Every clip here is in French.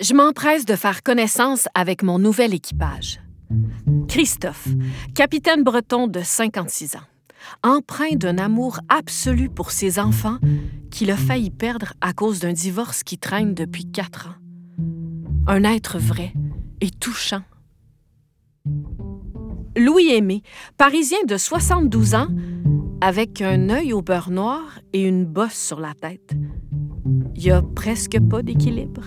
Je m'empresse de faire connaissance avec mon nouvel équipage. Christophe, capitaine breton de 56 ans, empreint d'un amour absolu pour ses enfants qu'il a failli perdre à cause d'un divorce qui traîne depuis quatre ans. Un être vrai et touchant. Louis Aimé, parisien de 72 ans, avec un œil au beurre noir et une bosse sur la tête. Il a presque pas d'équilibre.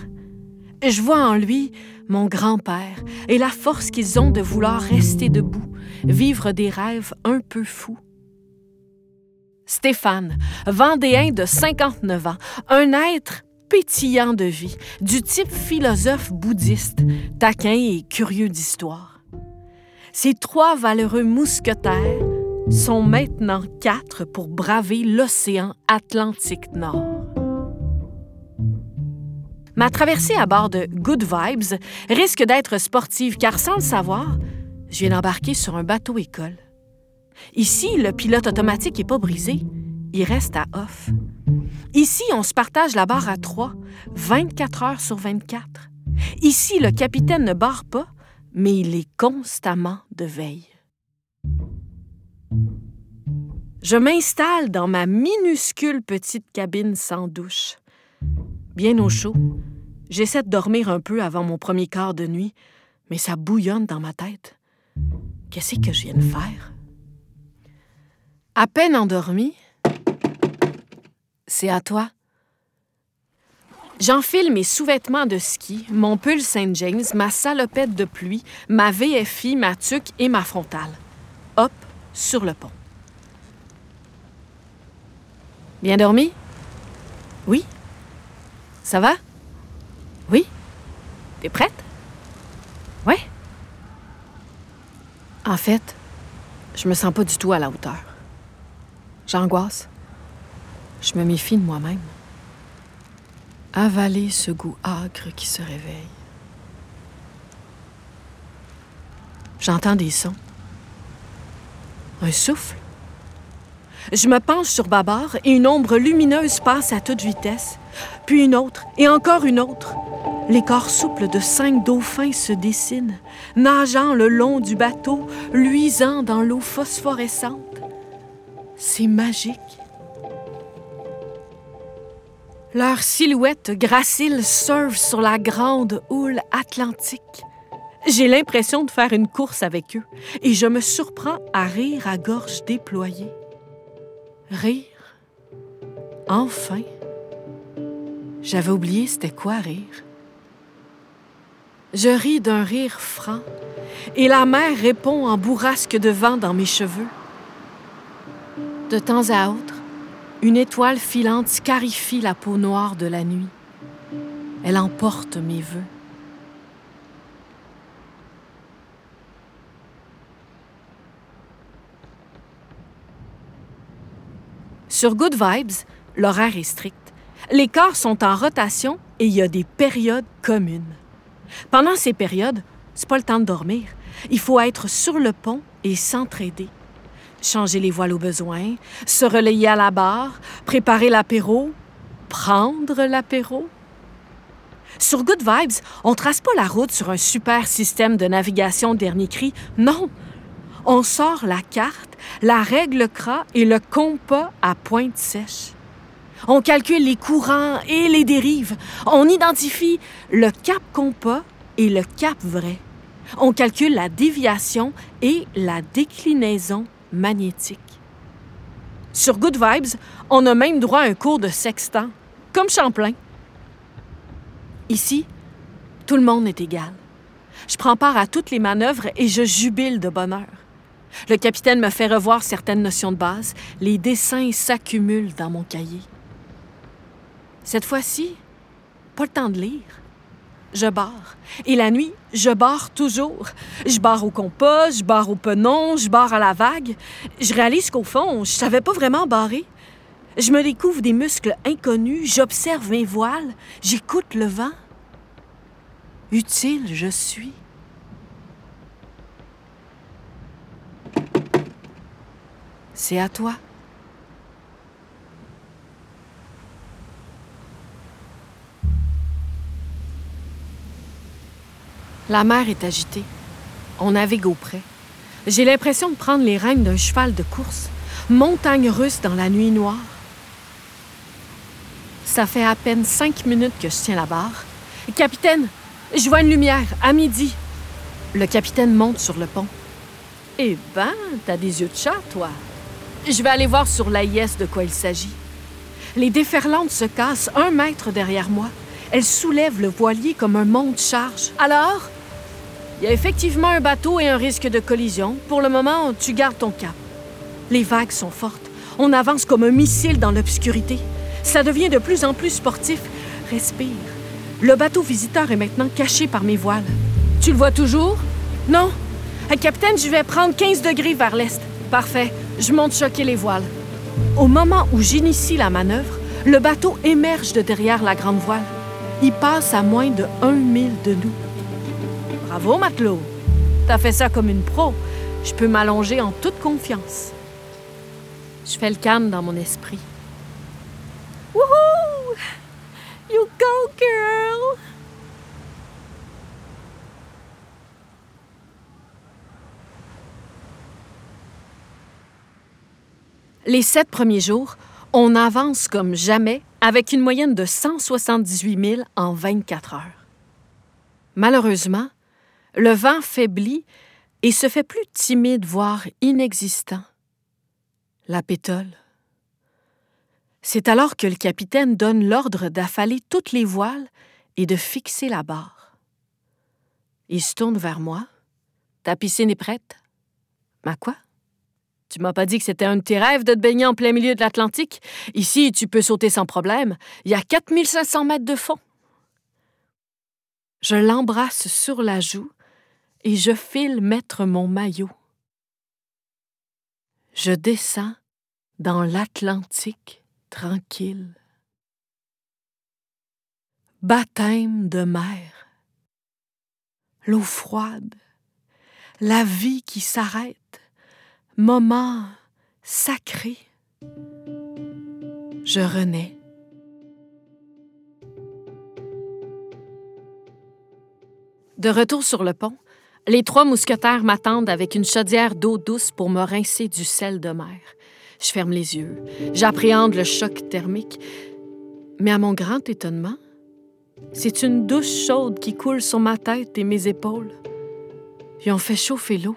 Je vois en lui mon grand-père et la force qu'ils ont de vouloir rester debout, vivre des rêves un peu fous. Stéphane, vendéen de 59 ans, un être pétillant de vie, du type philosophe bouddhiste, taquin et curieux d'histoire. Ces trois valeureux mousquetaires sont maintenant quatre pour braver l'océan Atlantique Nord. Ma traversée à bord de Good Vibes risque d'être sportive car sans le savoir, je viens d'embarquer sur un bateau école. Ici, le pilote automatique n'est pas brisé, il reste à off. Ici, on se partage la barre à trois, 24 heures sur 24. Ici, le capitaine ne barre pas, mais il est constamment de veille. Je m'installe dans ma minuscule petite cabine sans douche bien au chaud. J'essaie de dormir un peu avant mon premier quart de nuit, mais ça bouillonne dans ma tête. Qu'est-ce que je viens de faire? À peine endormi, c'est à toi. J'enfile mes sous-vêtements de ski, mon pull Saint James, ma salopette de pluie, ma VFI, ma tuque et ma frontale. Hop, sur le pont. Bien dormi? Oui? Ça va? Oui? T'es prête? Ouais? En fait, je me sens pas du tout à la hauteur. J'angoisse. Je me méfie de moi-même. Avaler ce goût âcre qui se réveille. J'entends des sons. Un souffle. Je me penche sur Babar et une ombre lumineuse passe à toute vitesse puis une autre, et encore une autre. Les corps souples de cinq dauphins se dessinent, nageant le long du bateau, luisant dans l'eau phosphorescente. C'est magique. Leurs silhouettes graciles surfent sur la grande houle atlantique. J'ai l'impression de faire une course avec eux et je me surprends à rire à gorge déployée. Rire? Enfin? J'avais oublié c'était quoi rire. Je ris d'un rire franc, et la mer répond en bourrasque de vent dans mes cheveux. De temps à autre, une étoile filante scarifie la peau noire de la nuit. Elle emporte mes voeux. Sur Good Vibes, l'horaire est strict. Les corps sont en rotation et il y a des périodes communes. Pendant ces périodes, c'est pas le temps de dormir. Il faut être sur le pont et s'entraider. Changer les voiles au besoin, se relayer à la barre, préparer l'apéro, prendre l'apéro. Sur Good Vibes, on trace pas la route sur un super système de navigation dernier cri. Non! On sort la carte, la règle CRA et le compas à pointe sèche. On calcule les courants et les dérives. On identifie le cap compas et le cap vrai. On calcule la déviation et la déclinaison magnétique. Sur Good Vibes, on a même droit à un cours de sextant, comme Champlain. Ici, tout le monde est égal. Je prends part à toutes les manœuvres et je jubile de bonheur. Le capitaine me fait revoir certaines notions de base. Les dessins s'accumulent dans mon cahier. Cette fois-ci, pas le temps de lire. Je barre. Et la nuit, je barre toujours. Je barre au compas, je barre au penon, je barre à la vague. Je réalise qu'au fond, je savais pas vraiment barrer. Je me découvre des muscles inconnus, j'observe mes voiles, j'écoute le vent. Utile je suis. c'est à toi. La mer est agitée. On navigue au près. J'ai l'impression de prendre les rênes d'un cheval de course. Montagne russe dans la nuit noire. Ça fait à peine cinq minutes que je tiens la barre. Capitaine, je vois une lumière, à midi. Le capitaine monte sur le pont. Eh ben, t'as des yeux de chat, toi. Je vais aller voir sur l'AIS de quoi il s'agit. Les déferlantes se cassent un mètre derrière moi. Elles soulèvent le voilier comme un monte-charge. Alors, il y a effectivement un bateau et un risque de collision. Pour le moment, tu gardes ton cap. Les vagues sont fortes. On avance comme un missile dans l'obscurité. Ça devient de plus en plus sportif. Respire. Le bateau visiteur est maintenant caché par mes voiles. Tu le vois toujours? Non? capitaine, je vais prendre 15 degrés vers l'est. Parfait. Je monte choquer les voiles. Au moment où j'initie la manœuvre, le bateau émerge de derrière la grande voile. Il passe à moins de un mille de nous. Bravo, matelot. T'as fait ça comme une pro. Je peux m'allonger en toute confiance. Je fais le calme dans mon esprit. Wouhou! You go, girl! Les sept premiers jours, on avance comme jamais avec une moyenne de 178 000 en 24 heures. Malheureusement, le vent faiblit et se fait plus timide, voire inexistant. La pétole. C'est alors que le capitaine donne l'ordre d'affaler toutes les voiles et de fixer la barre. Il se tourne vers moi. Ta piscine est prête? Ma quoi? Tu m'as pas dit que c'était un de tes rêves de te baigner en plein milieu de l'Atlantique? Ici, tu peux sauter sans problème. Il y a 4500 mètres de fond. Je l'embrasse sur la joue et je file mettre mon maillot. Je descends dans l'Atlantique tranquille. Baptême de mer, l'eau froide, la vie qui s'arrête, moment sacré. Je renais. De retour sur le pont, les trois mousquetaires m'attendent avec une chaudière d'eau douce pour me rincer du sel de mer. Je ferme les yeux. J'appréhende le choc thermique. Mais à mon grand étonnement, c'est une douche chaude qui coule sur ma tête et mes épaules. Ils ont fait chauffer l'eau.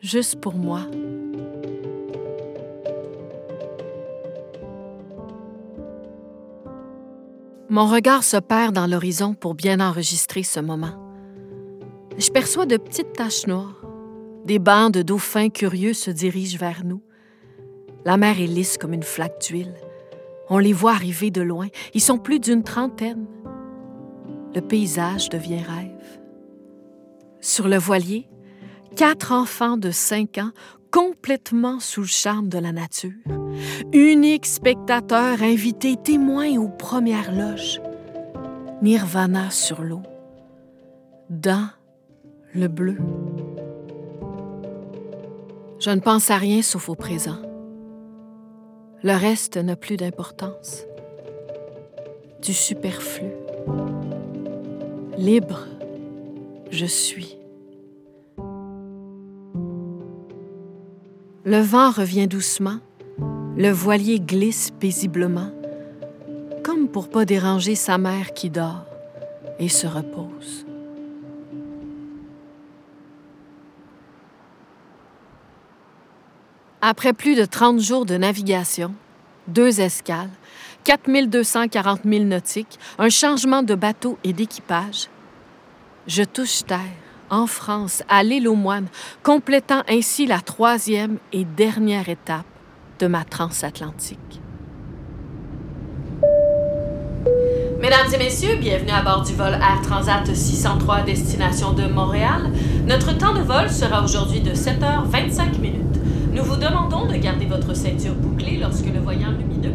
Juste pour moi. Mon regard se perd dans l'horizon pour bien enregistrer ce moment je perçois de petites taches noires. Des bancs de dauphins curieux se dirigent vers nous. La mer est lisse comme une flaque d'huile. On les voit arriver de loin. Ils sont plus d'une trentaine. Le paysage devient rêve. Sur le voilier, quatre enfants de cinq ans complètement sous le charme de la nature. Unique spectateur, invité, témoin aux premières loges. Nirvana sur l'eau. Dans le bleu. Je ne pense à rien sauf au présent. Le reste n'a plus d'importance. Du superflu. Libre, je suis. Le vent revient doucement, le voilier glisse paisiblement, comme pour pas déranger sa mère qui dort et se repose. Après plus de 30 jours de navigation, deux escales, 4240 milles nautiques, un changement de bateau et d'équipage, je touche terre, en France, à l'île aux moines, complétant ainsi la troisième et dernière étape de ma transatlantique. Mesdames et messieurs, bienvenue à bord du vol Air Transat 603 destination de Montréal. Notre temps de vol sera aujourd'hui de 7h25 minutes. Nous vous demandons de garder votre ceinture bouclée lorsque le voyant lumineux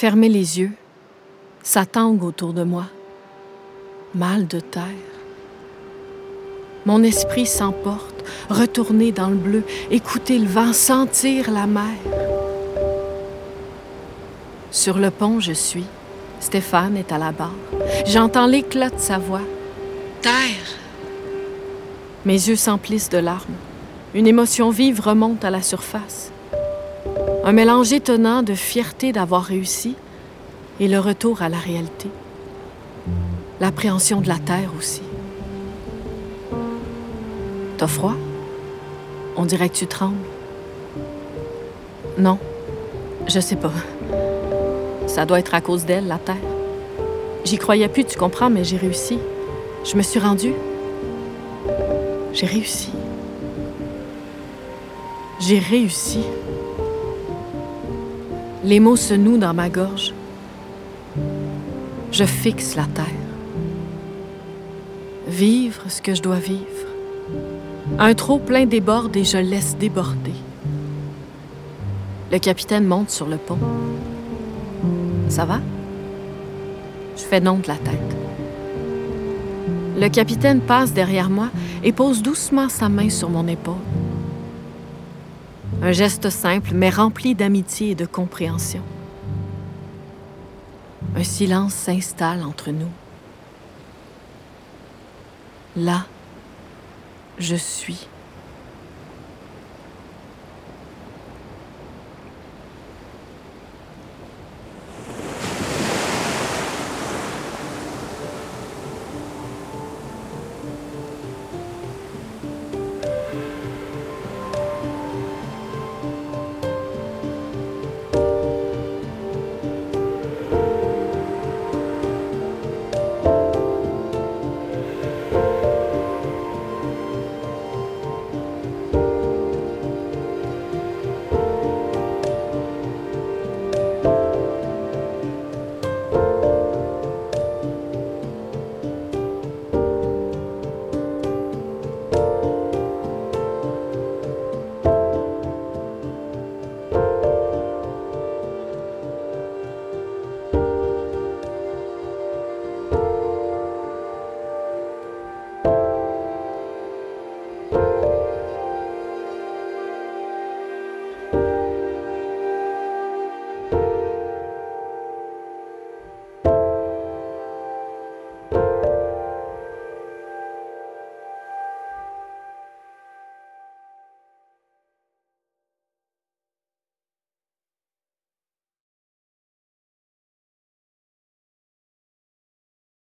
Fermez les yeux. Ça tangue autour de moi. Mal de terre. Mon esprit s'emporte, retourner dans le bleu, écouter le vent, sentir la mer. Sur le pont, je suis. Stéphane est à la barre. J'entends l'éclat de sa voix. Terre. Mes yeux s'emplissent de larmes. Une émotion vive remonte à la surface. Un mélange étonnant de fierté d'avoir réussi et le retour à la réalité. L'appréhension de la terre aussi. T'as froid? On dirait que tu trembles. Non, je sais pas. Ça doit être à cause d'elle, la terre. J'y croyais plus, tu comprends, mais j'ai réussi. Je me suis rendue. J'ai réussi. J'ai réussi. Les mots se nouent dans ma gorge. Je fixe la terre. Vivre ce que je dois vivre. Un trop plein déborde et je laisse déborder. Le capitaine monte sur le pont. Ça va? Je fais non de la tête. Le capitaine passe derrière moi et pose doucement sa main sur mon épaule. Un geste simple, mais rempli d'amitié et de compréhension. Un silence s'installe entre nous. Là, je suis.